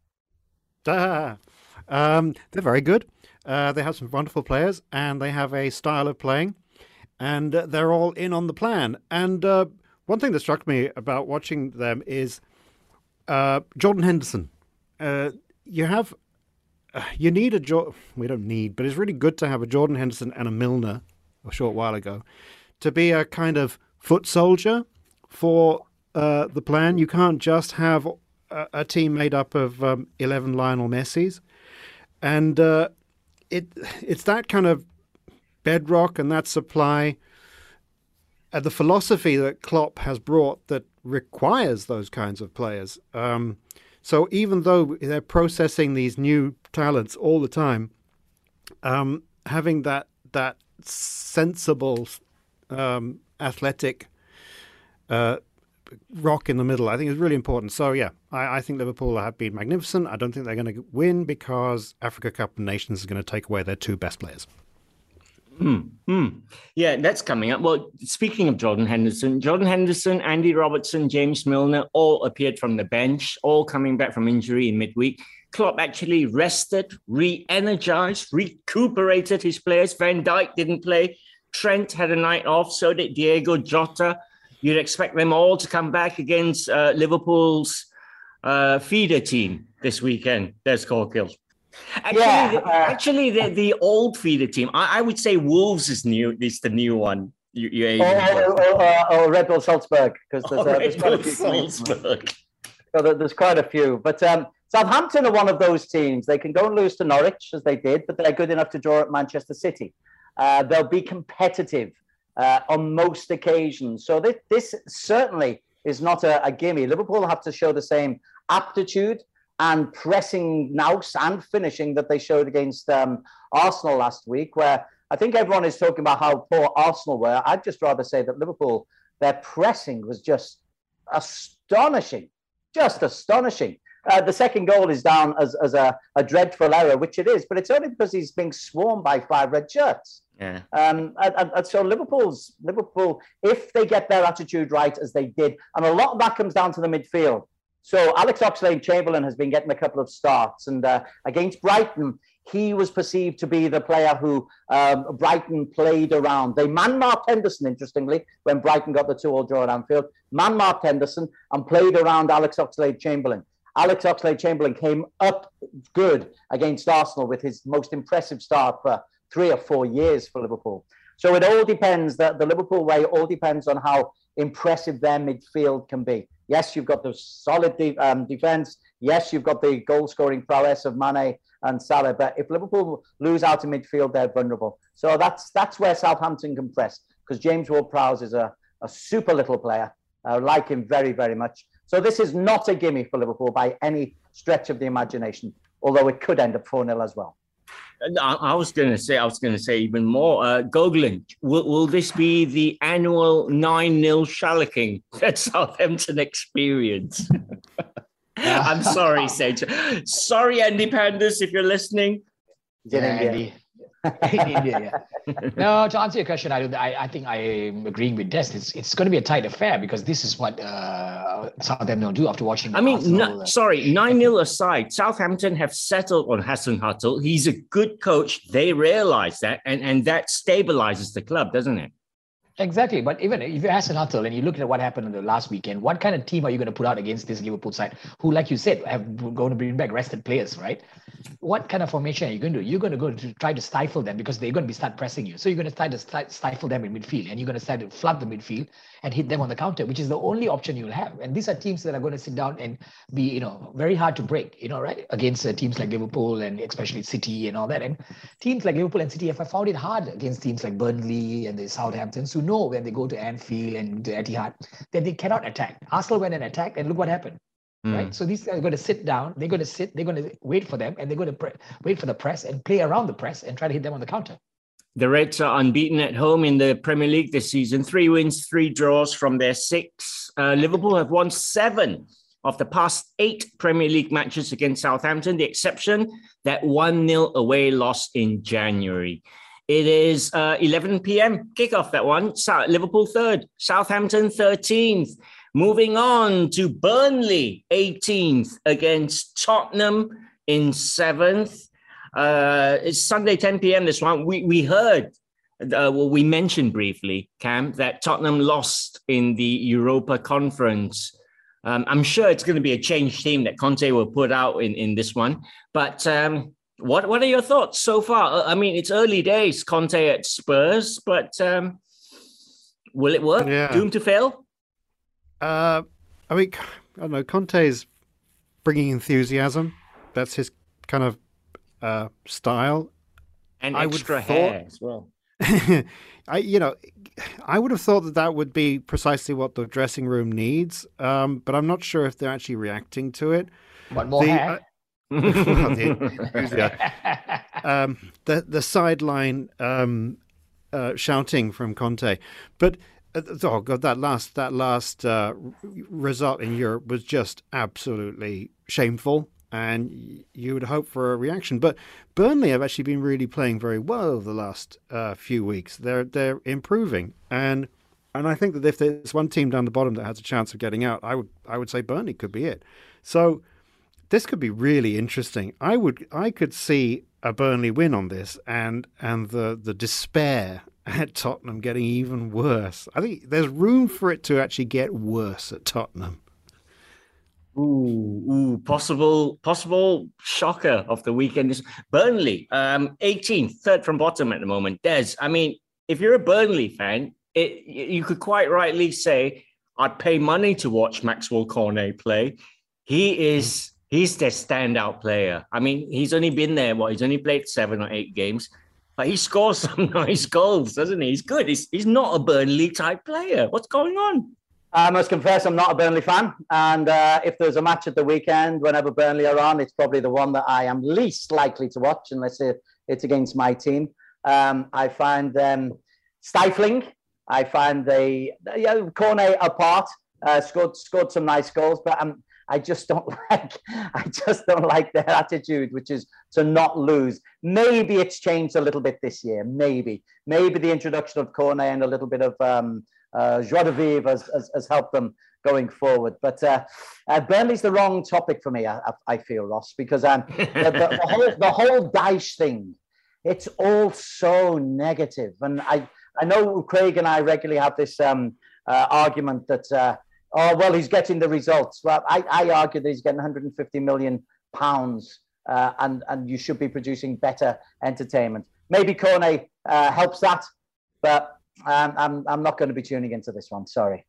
Uh, um, they're very good. Uh, they have some wonderful players and they have a style of playing, and uh, they're all in on the plan. And uh, one thing that struck me about watching them is uh, Jordan Henderson. Uh, you have, uh, you need a jo- we don't need, but it's really good to have a Jordan Henderson and a Milner a short while ago to be a kind of foot soldier for the plan. You can't just have a, a team made up of um, 11 Lionel Messi's. And it it's that kind of bedrock and that supply, uh, the philosophy that Klopp has brought that requires those kinds of players. Um, so even though they're processing these new talents all the time, um, having that that sensible, um, athletic uh, rock in the middle, I think is really important. So yeah, I, I, think Liverpool have been magnificent. I don't think they're going to win because Africa Cup of Nations is going to take away their two best players. Hmm. Hmm. Yeah, that's coming up. Well, speaking of Jordan Henderson, Jordan Henderson, Andy Robertson, James Milner all appeared from the bench, all coming back from injury in midweek. Klopp actually rested, re-energized, recuperated his players. Van Dijk didn't play. Trent had a night off. So did Diogo Jota. You'd expect them all to come back against uh, Liverpool's uh, feeder team this weekend. Des Corkill. Actually, yeah, the, uh, actually, the, the old feeder team. I, I, would say Wolves is new. Is the new one. You, you or, or, or, or, Red Bull Salzburg because there's, uh, there's, quite a few. Salzburg. So there's quite a few, but um, Southampton are one of those teams. They can go and lose to Norwich as they did, but they're good enough to draw at Manchester City. Uh, they'll be competitive uh, on most occasions. So this, this certainly is not a, a gimme. Liverpool have to show the same aptitude and pressing nous and finishing that they showed against um, Arsenal last week, where I think everyone is talking about how poor Arsenal were. I'd just rather say that Liverpool, their pressing was just astonishing, just astonishing. Uh, the second goal is down as, as a, a, dreadful error, which it is, but it's only because he's being swarmed by five red shirts. Yeah. Um, and, and, so Liverpool's Liverpool, if they get their attitude right as they did, and a lot of that comes down to the midfield. So Alex Oxlade-Chamberlain has been getting a couple of starts, and uh, against Brighton, he was perceived to be the player who um, Brighton played around. They man marked Henderson, interestingly, when Brighton got the two-all draw at Anfield. Man marked Henderson and played around Alex Oxlade-Chamberlain. Alex Oxlade-Chamberlain came up good against Arsenal with his most impressive start for three or four years for Liverpool. So it all depends. That the Liverpool way all depends on how impressive their midfield can be. Yes, you've got the solid de- um, defense. Yes, you've got the goal-scoring prowess of Mane and Salah. But if Liverpool lose out in midfield, they're vulnerable. So that's that's where Southampton can press because James Ward-Prowse is a, a super little player. I like him very, very much. So this is not a gimme for Liverpool by any stretch of the imagination, although it could end up 4 0 as well. I, was going to say, I was going to say even more. Uh, Gogolin, will, will this be the annual 9 0 shallacking that Southampton experience? I'm sorry, Sage. Sorry, Andy Pandas, if you're listening. Yeah, Andy. in India. Yeah. no, to answer your question, I, I, I think I am agreeing with Des. It's, it's going to be a tight affair because this is what uh, Southampton will do after watching. I mean, Arsenal, no, sorry, 9 0 aside, Southampton have settled on Hasenhüttl. He's a good coach. They realize that, and, and that stabilizes the club, doesn't it? Exactly. But even if you ask Hasenhüttl and you look at what happened in the last weekend, what kind of team are you going to put out against this Liverpool side who, like you said, have going to bring back rested players, right? What kind of formation are you going to do? You're going to go to try to stifle them because they're going to be start pressing you. So you're going to try to stifle them in midfield and you're going to start to flood the midfield and hit them on the counter, which is the only option you'll have. And these are teams that are going to sit down and be, you know, very hard to break, you know, right? Against uh, teams like Liverpool and especially City and all that. And teams like Liverpool and City have found it hard against teams like Burnley and the Southamptons who know when they go to Anfield and to Etihad that they cannot attack. Arsenal went and attacked, and look what happened. Mm. Right. So these are going to sit down. They're going to sit. They're going to wait for them, and they're going to pre- wait for the press and play around the press and try to hit them on the counter. The Reds are unbeaten at home in the Premier League this season. Three wins, three draws from their six. Uh, Liverpool have won seven of the past eight Premier League matches against Southampton, the exception that 1 0 away loss in January. It is uh, 11 p.m. kickoff, that one. Liverpool third, Southampton 13th. Moving on to Burnley 18th against Tottenham in seventh. Uh, it's Sunday, 10 p.m. This one. We we heard, uh, well, we mentioned briefly, Cam, that Tottenham lost in the Europa Conference. Um, I'm sure it's going to be a changed team that Conte will put out in, in this one. But um, what what are your thoughts so far? Uh, I mean, it's early days, Conte at Spurs, but um, will it work? Yeah. Doomed to fail? Uh, I mean, I don't know. Conte's bringing enthusiasm. That's his kind of uh, style. And I would extra thought- hair as well. I, you know, I would have thought that that would be precisely what the dressing room needs, um, but I'm not sure if they're actually reacting to it. What more The, hair? uh, well, the, yeah. um, the the sideline um, uh, shouting from Conte, but uh, oh god, that last that last uh, result in Europe was just absolutely shameful, and you would hope for a reaction. But Burnley have actually been really playing very well the last uh, few weeks. They're they're improving, and and I think that if there's one team down the bottom that has a chance of getting out, I would I would say Burnley could be it. So this could be really interesting. I would I could see a Burnley win on this and and the the despair at Tottenham getting even worse. I think there's room for it to actually get worse at Tottenham. Ooh, ooh, possible, possible shocker of the weekend is Burnley, um, 18th, third from bottom at the moment. Des, I mean, if you're a Burnley fan, it, you could quite rightly say, I'd pay money to watch Maxwell Cornet play. He is, he's their standout player. I mean, he's only been there, what, he's only played seven or eight games, but he scores some nice goals, doesn't he? He's good. He's, he's not a Burnley type player. What's going on? I must confess, I'm not a Burnley fan. And uh, if there's a match at the weekend, whenever Burnley are on, it's probably the one that I am least likely to watch, unless it, it's against my team. Um, I find them stifling. I find they, yeah, Cornet apart, uh, scored scored some nice goals, but um, I just don't like. I just don't like their attitude, which is to not lose. Maybe it's changed a little bit this year. Maybe, maybe the introduction of Cornet and a little bit of um, uh, joie de vivre has, has, has helped them going forward. But uh, uh, Burnley's the wrong topic for me. I, I, feel Ross because um, the, the, the whole the whole Dyche thing, it's all so negative. and I I know Craig and I regularly have this um, uh, argument that uh, oh well he's getting the results. Well, I, I argue that he's getting 150 million pounds, uh, and and you should be producing better entertainment. Maybe Cornet uh, helps that, but um, I'm I'm not going to be tuning into this one. Sorry.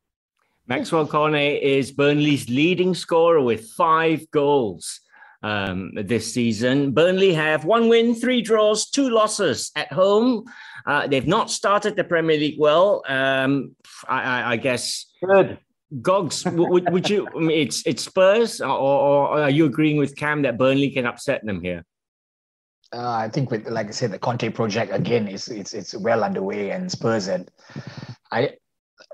Maxwell Cornet is Burnley's leading scorer with five goals um, this season. Burnley have one win, three draws, two losses at home. Uh, they've not started the Premier League well. Um, I, I, I guess. Good. Gogs, would, would you? I mean, it's it's Spurs, or, or are you agreeing with Cam that Burnley can upset them here? Uh, I think with like I said, the Conte project again is it's it's well underway, and Spurs and I,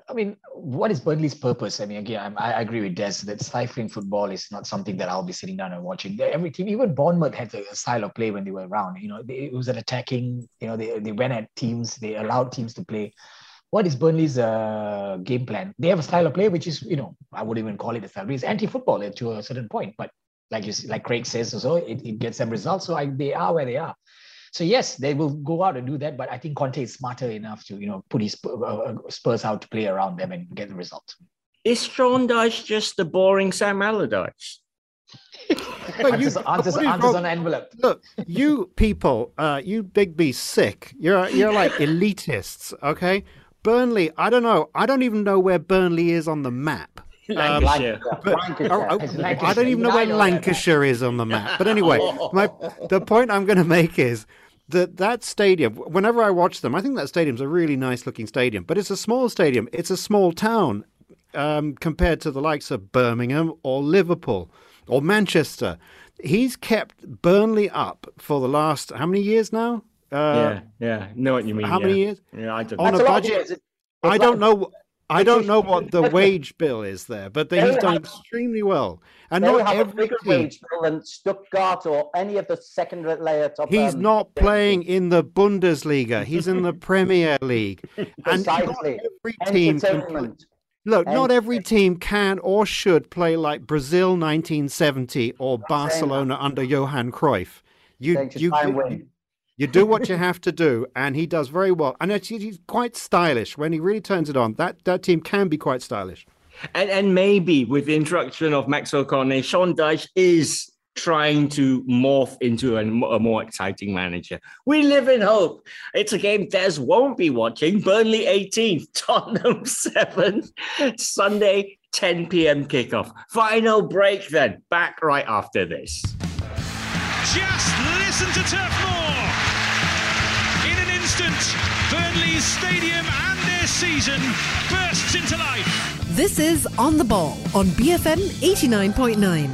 I mean, what is Burnley's purpose? I mean, again, I'm, I agree with Des that stifling football is not something that I'll be sitting down and watching. Every team, even Bournemouth, had a style of play when they were around. You know, they, it was an attacking. You know, they they went at teams, they allowed teams to play. What is Burnley's uh, game plan? They have a style of play which is, you know, I wouldn't even call it a style. It's anti-football to a certain point, but like you, like Craig says, so it, it gets them results. So I, they are where they are. So yes, they will go out and do that. But I think Conte is smarter enough to you know put his uh, Spurs out to play around them and get the result. Is Sean Dyche just the boring Sam Allardyce? But you- answers, answers, answers on an envelope. Look, you people, uh, you big B sick. You're you're like elitists, okay? Burnley, I don't know. I don't even know where Burnley is on the map. Lancashire. But- Lancashire. oh, oh, It's I don't even know where. Lancashire is on the map. But anyway, my the point I'm going to make is that that stadium. Whenever I watch them, I think that stadium's a really nice looking stadium. But it's a small stadium. It's a small town um, compared to the likes of Birmingham or Liverpool or Manchester. He's kept Burnley up for the last how many years now? Uh, yeah, yeah. Know what you mean. How yeah. many years? Yeah, I don't On know. That's a a lot of budget- years. I don't know. I don't know what the wage bill is there, but They he's done have- extremely well. And not have a every bigger team. wage bill than Stuttgart or any of the second layer top. He's um, not playing in the Bundesliga. He's in the Premier League. And not every team can. Look, not every team can or should play like Brazil 1970 or Barcelona under Johan Cruyff. You, you, you, win. You do what you have to do, and he does very well. And actually, he's quite stylish when he really turns it on. That that team can be quite stylish. And, and maybe with the introduction of Maxwell Cornet, Sean Dyche is trying to morph into a, a more exciting manager. We live in hope. It's a game Des won't be watching. Burnley 18th, Tottenham 7th, Sunday 10 p.m. kickoff. Final break then. Back right after this. Just listen to Turf Moor. In an instant, Burnley's stadium and their season bursts into life. This is On the Ball on BFM 89.9.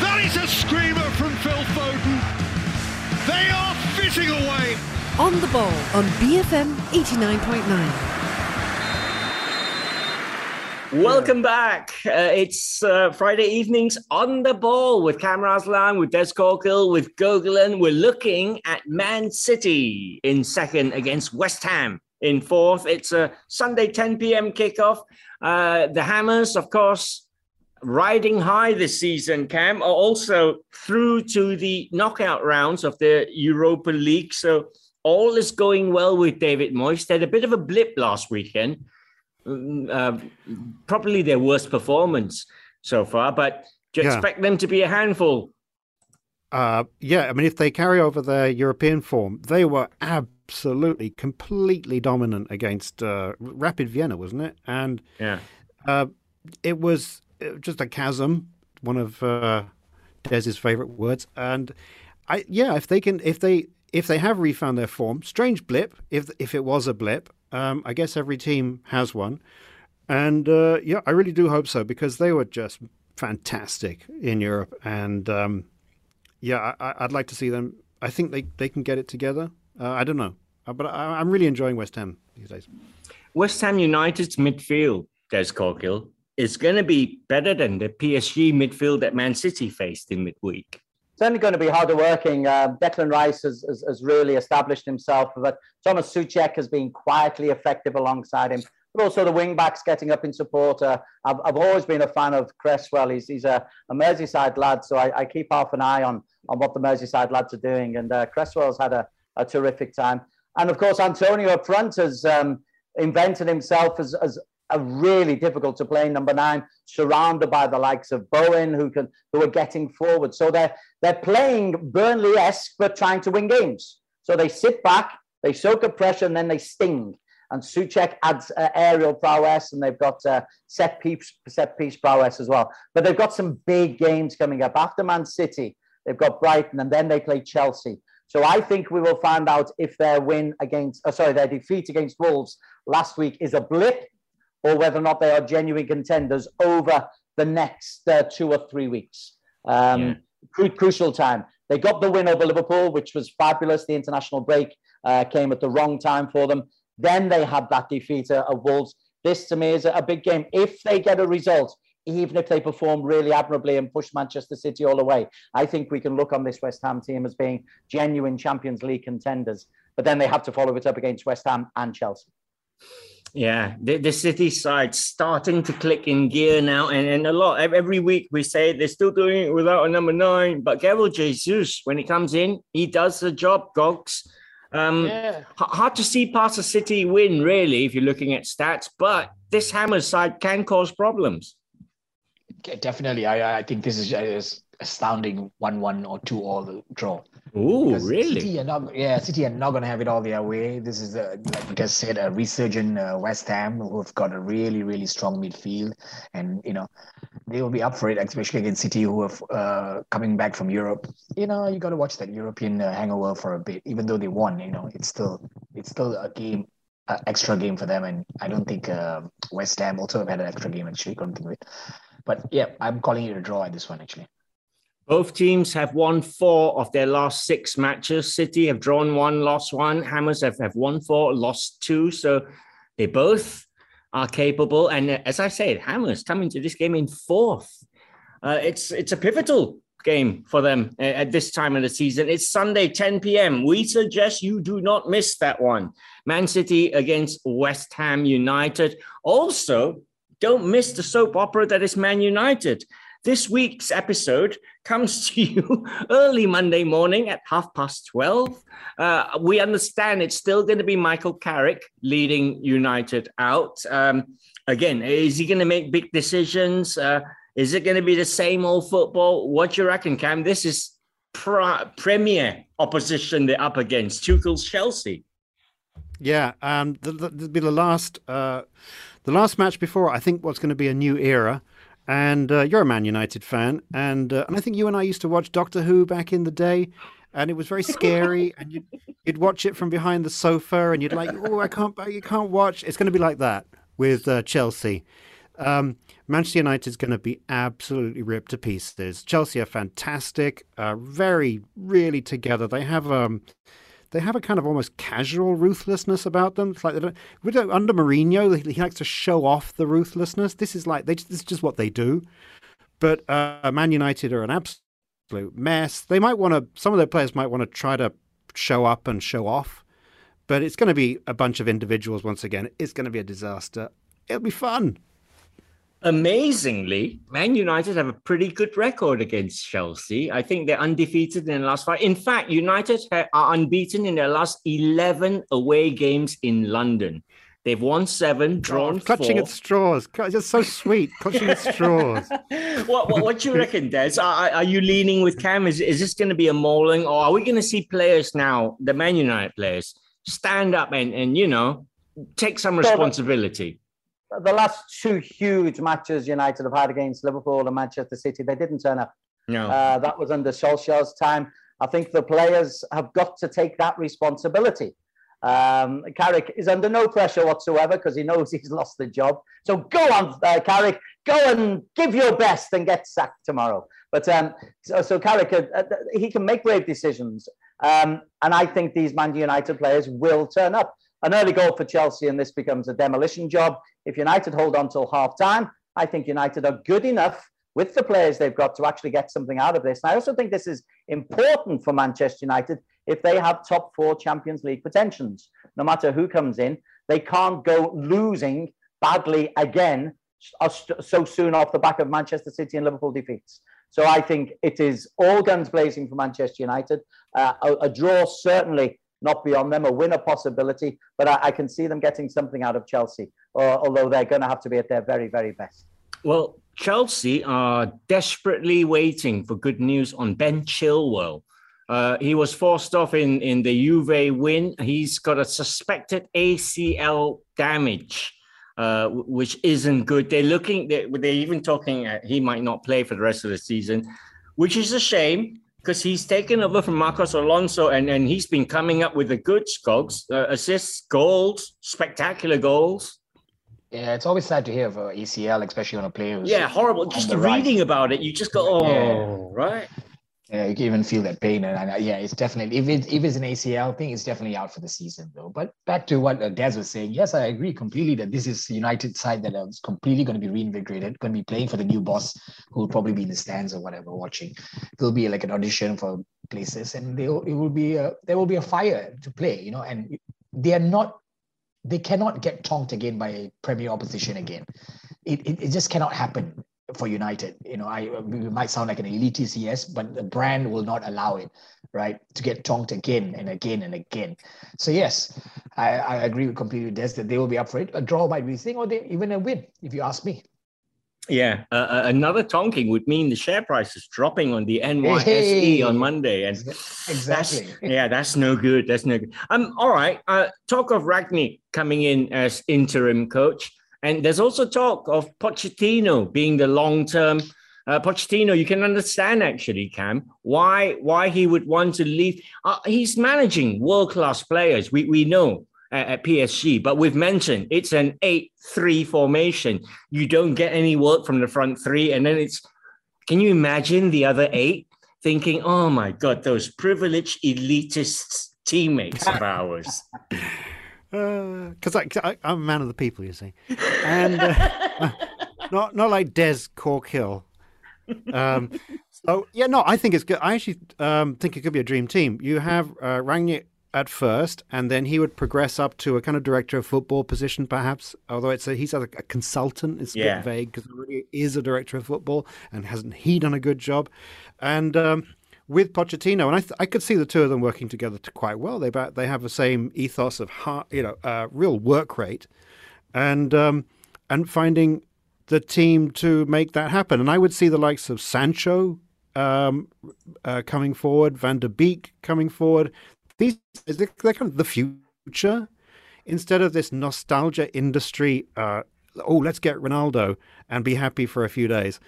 That is a screamer from Phil Foden. They are fizzing away. On the Ball on BFM 89.9. Welcome back. Uh, it's uh, Friday evenings on the ball with Cam Raslan, with Des Corkill, with Gogolin. We're looking at Man City in second against West Ham in fourth. It's a Sunday 10 p.m. kickoff. Uh, the Hammers, of course, riding high this season, Cam, are also through to the knockout rounds of the Europa League. So all is going well with David Moyes. They had a bit of a blip last weekend uh, probably their worst performance so far. But do you Yeah. expect them to be a handful? Uh, yeah, I mean, if they carry over their European form, they were absolutely, completely dominant against uh, Rapid Vienna, wasn't it? And Yeah. uh, it was uh, just a chasm, one of uh, Des's favourite words. And I, yeah, if they can, if they, if they have refound their form, strange blip. If if it was a blip, um, I guess every team has one. And uh, yeah, I really do hope so because they were just fantastic in Europe. And um, yeah, I, I'd like to see them. I think they, they can get it together. Uh, I don't know, Uh, but I, I'm really enjoying West Ham these days. West Ham United's midfield, Des Corkill, is going to be better than the PSG midfield that Man City faced in midweek. Certainly going to be harder working. Uh, Declan Rice has, has, has really established himself, but Thomas Souček has been quietly effective alongside him. But also the wing backs getting up in support. Uh, I've, I've always been a fan of Cresswell. He's, he's a, a Merseyside lad, so I, I keep half an eye on, on what the Merseyside lads are doing. And uh, Cresswell's had a, a terrific time. And of course, Antonio up front has um, invented himself as, as a really difficult to play number nine, surrounded by the likes of Bowen, who can who are getting forward. So they're they're playing Burnley-esque, but trying to win games. So they sit back, they soak up pressure, and then they sting. And Souček adds uh, aerial prowess, and they've got uh, set piece set piece prowess as well. But they've got some big games coming up after Man City. They've got Brighton, and then they play Chelsea. So I think we will find out if their win against, uh, sorry, their defeat against Wolves last week is a blip, or whether or not they are genuine contenders over the next uh, two or three weeks. Um, Yeah. cru- crucial time. They got the win over Liverpool, which was fabulous. The international break uh, came at the wrong time for them. Then they had that defeat uh, of Wolves. This to me is a, a big game. If they get a result, even if they perform really admirably and push Manchester City all the way, I think we can look on this West Ham team as being genuine Champions League contenders. But then they have to follow it up against West Ham and Chelsea. Yeah, the, the City side starting to click in gear now, and, and a lot every week we say they're still doing it without a number nine. But Gabriel Jesus, when he comes in, he does the job. Gogs, um, Yeah. h- hard to see past a City win really if you're looking at stats, but this Hammers side can cause problems. Yeah, definitely. I I think this is a astounding one-one or two-all draw. Because really? City are not, yeah, City are not going to have it all their way. This is, a, like you guys said, a resurgent uh, West Ham who've got a really, really strong midfield, and you know they will be up for it, especially against City who are uh, coming back from Europe. You know, you got to watch that European uh, hangover for a bit. Even though they won, you know, it's still it's still a game, uh, extra game for them, and I don't think uh, West Ham also have had an extra game actually. Couldn't think of it, but yeah, I'm calling it a draw at this one actually. Both teams have won four of their last six matches. City have drawn one, lost one. Hammers have, have won four, lost two. So they both are capable. And uh, as I said, Hammers come into this game in fourth. Uh, it's it's a pivotal game for them uh, at this time of the season. It's Sunday, 10 p.m. We suggest you do not miss that one. Man City against West Ham United. Also, don't miss the soap opera that is Man United. This week's episode comes to you early Monday morning at half past 12. Uh, we understand it's still going to be Michael Carrick leading United out. Um, again, is he going to make big decisions? Uh, is it going to be the same old football? What do you reckon, Cam? This is pre- premier opposition they're up against. Tuchel's Chelsea. Yeah, um, the, the, will be the last, uh, the last match before I think what's going to be a new era. And uh, you're a Man United fan, and uh, and I think you and I used to watch Doctor Who back in the day, and it was very scary. and you'd, you'd watch it from behind the sofa, and you'd like, oh, I can't, you can't watch. It's going to be like that with uh, Chelsea. Um, Manchester United is going to be absolutely ripped to pieces. Chelsea are fantastic, uh, very really together. They have um, they have a kind of almost casual ruthlessness about them. It's like they don't, under Mourinho, he likes to show off the ruthlessness. This is like they this is just what they do. But uh, Man United are an absolute mess. They might want to. Some of their players might want to try to show up and show off, but it's going to be a bunch of individuals once again. It's going to be a disaster. It'll be fun. Amazingly, Man United have a pretty good record against Chelsea. I think they're undefeated in the last five. In fact, United are unbeaten in their last 11 away games in London. They've won seven, drawn oh, clutching four. at straws. It's so sweet, clutching at straws. what, what, what do you reckon, Des? Are, are you leaning with Cam? Is, is this going to be a mauling, or are we going to see players now, the Man United players, stand up and, and you know, take some responsibility? The last two huge matches United have had against Liverpool and Manchester City, they didn't turn up. No. Uh, that was under Solskjaer's time. I think the players have got to take that responsibility. Um, Carrick is under no pressure whatsoever because he knows he's lost the job. So go on, uh, Carrick, go and give your best and get sacked tomorrow. But um, so, so Carrick, uh, uh, he can make brave decisions. Um, and I think these Man United players will turn up an early goal for Chelsea and this becomes a demolition job. If United hold on till half time, I think United are good enough with the players they've got to actually get something out of this. And I also think this is important for Manchester United if they have top four Champions League pretensions. No matter who comes in, they can't go losing badly again so soon off the back of Manchester City and Liverpool defeats. So I think it is all guns blazing for Manchester United. Uh, a, a draw certainly not beyond them, a winner possibility, but I, I can see them getting something out of Chelsea, uh, although they're going to have to be at their very, very best. Well, Chelsea are desperately waiting for good news on Ben Chilwell. Uh, he was forced off in, in the Juve win. He's got a suspected ACL damage, uh, which isn't good. They're looking, they're, they're even talking uh, he might not play for the rest of the season, which is a shame because he's taken over from Marcos Alonso and, and he's been coming up with the good scogs, uh, assists, goals, spectacular goals. Yeah, it's always sad to hear of ACL, especially on a player. Yeah, horrible. Just reading right. about it, you just go, oh, yeah. right. Yeah, you can even feel that pain, and, and yeah, it's definitely if it if it's an ACL thing, it's definitely out for the season though. But back to what uh, Des was saying, yes, I agree completely that this is United side that is completely going to be reinvigorated, going to be playing for the new boss, who will probably be in the stands or whatever watching. There'll be like an audition for places, and they it will be a, there will be a fire to play, you know, and they are not they cannot get tonked again by premier opposition again. It, it, it just cannot happen for United. You know, I we might sound like an elitist, yes, but the brand will not allow it, right, to get tonked again and again and again. So yes, I, I agree with completely with Des that they will be up for it. A draw might be a thing, or they, even a win, if you ask me. Yeah, uh, another tonking would mean the share price is dropping on the NYSE hey. on Monday, and exactly, that's, yeah, that's no good. That's no good. Um, all right. Uh, talk of Rangnick coming in as interim coach. And there's also talk of Pochettino being the long term. Uh, Pochettino, you can understand actually, Cam, why why he would want to leave. Uh, he's managing world class players. We we know at, at PSG, but we've mentioned it's an eight three formation. You don't get any work from the front three, and then it's. Can you imagine the other eight thinking, "Oh my God, those privileged elitist teammates of ours." because uh, I, am a man of the people, you see, and uh, not not like Des Corkill. Um, so yeah, no, I think it's good. I actually um, think it could be a dream team. You have uh, Rangnick at first, and then he would progress up to a kind of director of football position, perhaps. Although it's a, he's a, a consultant, it's a yeah. bit vague because he is a director of football, and hasn't he done a good job? And um, with Pochettino, and I, th- I could see the two of them working together quite well. They they have the same ethos of heart, you know, uh, real work rate, and um, and finding the team to make that happen. And I would see the likes of Sancho um, uh, coming forward, Van der Beek coming forward. These they're kind of the future. instead of this nostalgia industry, uh, oh, let's get Ronaldo and be happy for a few days.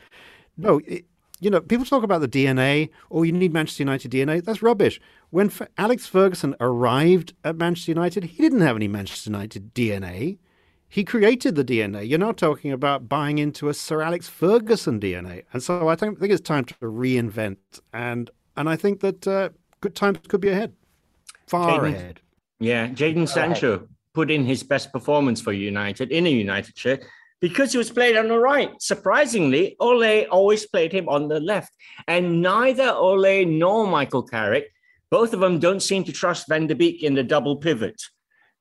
No, it, you know, people talk about the DNA, or oh, you need Manchester United DNA. That's rubbish. When F- Alex Ferguson arrived at Manchester United, he didn't have any Manchester United DNA. He created the DNA. You're not talking about buying into a Sir Alex Ferguson DNA. And so I think, I think it's time to reinvent. And and I think that uh, good times could be ahead, far Jadon, ahead. Yeah, Jadon Sancho put in his best performance for United in a United shirt because he was played on the right. Surprisingly, Ole always played him on the left. And neither Ole nor Michael Carrick, both of them don't seem to trust Van der Beek in the double pivot.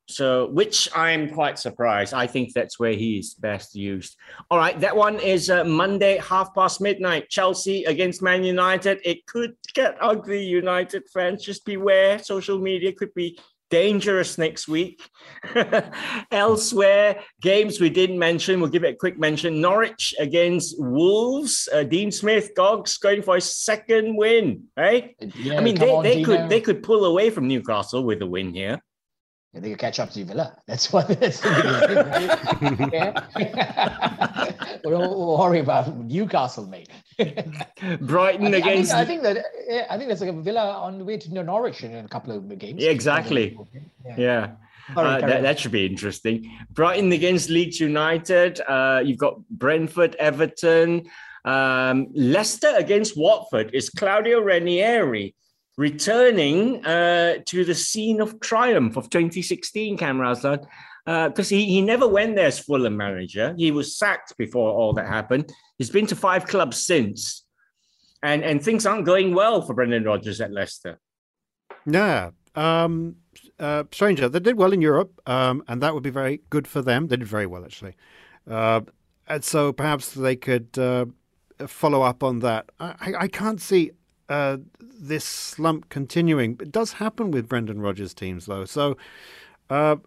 So, which I'm quite surprised. I think that's where he is best used. All right, that one is uh, Monday, half past midnight. Chelsea against Man United. It could get ugly, United fans. Just beware. Social media could be dangerous next week. Elsewhere, games we didn't mention, we'll give it a quick mention. Norwich against Wolves. Uh, Dean Smith, Gogs going for a second win, right? Yeah, I mean, they, on, they could they could pull away from Newcastle with a win here. They could catch up to Villa. That's what. That's yeah. don't worry about Newcastle, mate. Brighton I against. I think, I think that I think there's like a Villa on the way to Norwich in a couple of games. Yeah, exactly. Yeah. yeah. Sorry, uh, that, that, should be interesting. Brighton against Leeds United. Uh, you've got Brentford, Everton, um, Leicester against Watford. Is Claudio Ranieri returning uh, to the scene of triumph of 2016, Cam because uh, he, he never went there as Fulham manager. He was sacked before all that happened. He's been to five clubs since, and and things aren't going well for Brendan Rodgers at Leicester. Yeah, um, uh, stranger. They did well in Europe, um, and that would be very good for them. They did very well actually, uh, and so perhaps they could uh, follow up on that. I, I can't see uh, this slump continuing. It does happen with Brendan Rodgers teams, though. So, uh,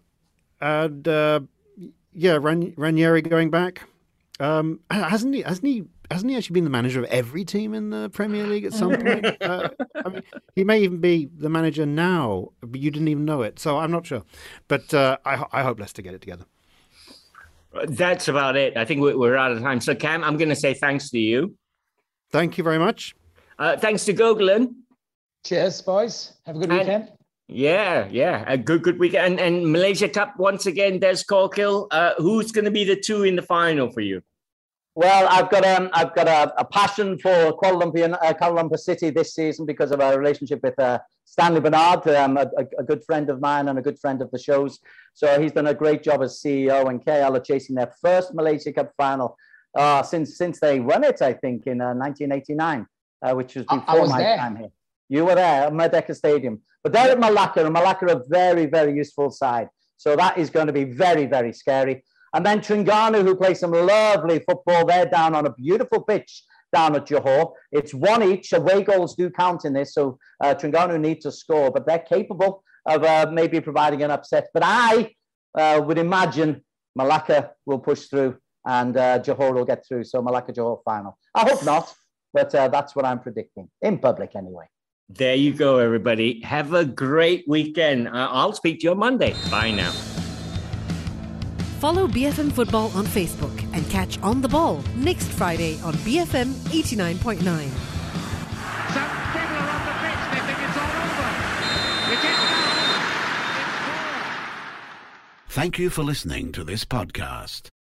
and uh, yeah, Ran- Ranieri going back. Um, hasn't he? Hasn't he? Hasn't he actually been the manager of every team in the Premier League at some point? Uh, I mean, he may even be the manager now, but you didn't even know it. So I'm not sure. But uh, I, I hope Leicester get it together. That's about it. I think we're out of time. So, Cam, I'm going to say thanks to you. Thank you very much. Uh, thanks to Gogolin. Cheers, boys. Have a good and, weekend. Yeah, yeah, a good good weekend. And, and Malaysia Cup once again. Des Corkill. Uh, who's going to be the two in the final for you? Well, I've got um, I've got a, a passion for Kuala Lumpur, uh, Kuala Lumpur City this season because of our relationship with uh, Stanley Bernard, um, a, a, good friend of mine and a good friend of the show's. So he's done a great job as CEO, and KL are chasing their first Malaysia Cup final uh, since since they won it, I think, in 1989. Uh, which was before was my there. time here. You were there at Merdeka Stadium. But they're at Malacca, and Malacca are a very, very useful side. So that is going to be very, very scary. And then Terengganu, who play some lovely football, they're down on a beautiful pitch down at Johor. It's one each. Away goals do count in this, so uh, need to score, but they're capable of uh, maybe providing an upset. But I uh, would imagine Malacca will push through and uh, Johor will get through. So Malacca Johor final. I hope not. But uh, that's what I'm predicting in public anyway. There you go, everybody. Have a great weekend. Uh, I'll speak to you on Monday. Bye now. Follow BFM Football on Facebook and catch On the Ball next Friday on BFM 89.9. Some people are on the pitch, they think it's all over. It is now. Thank you for listening to this podcast.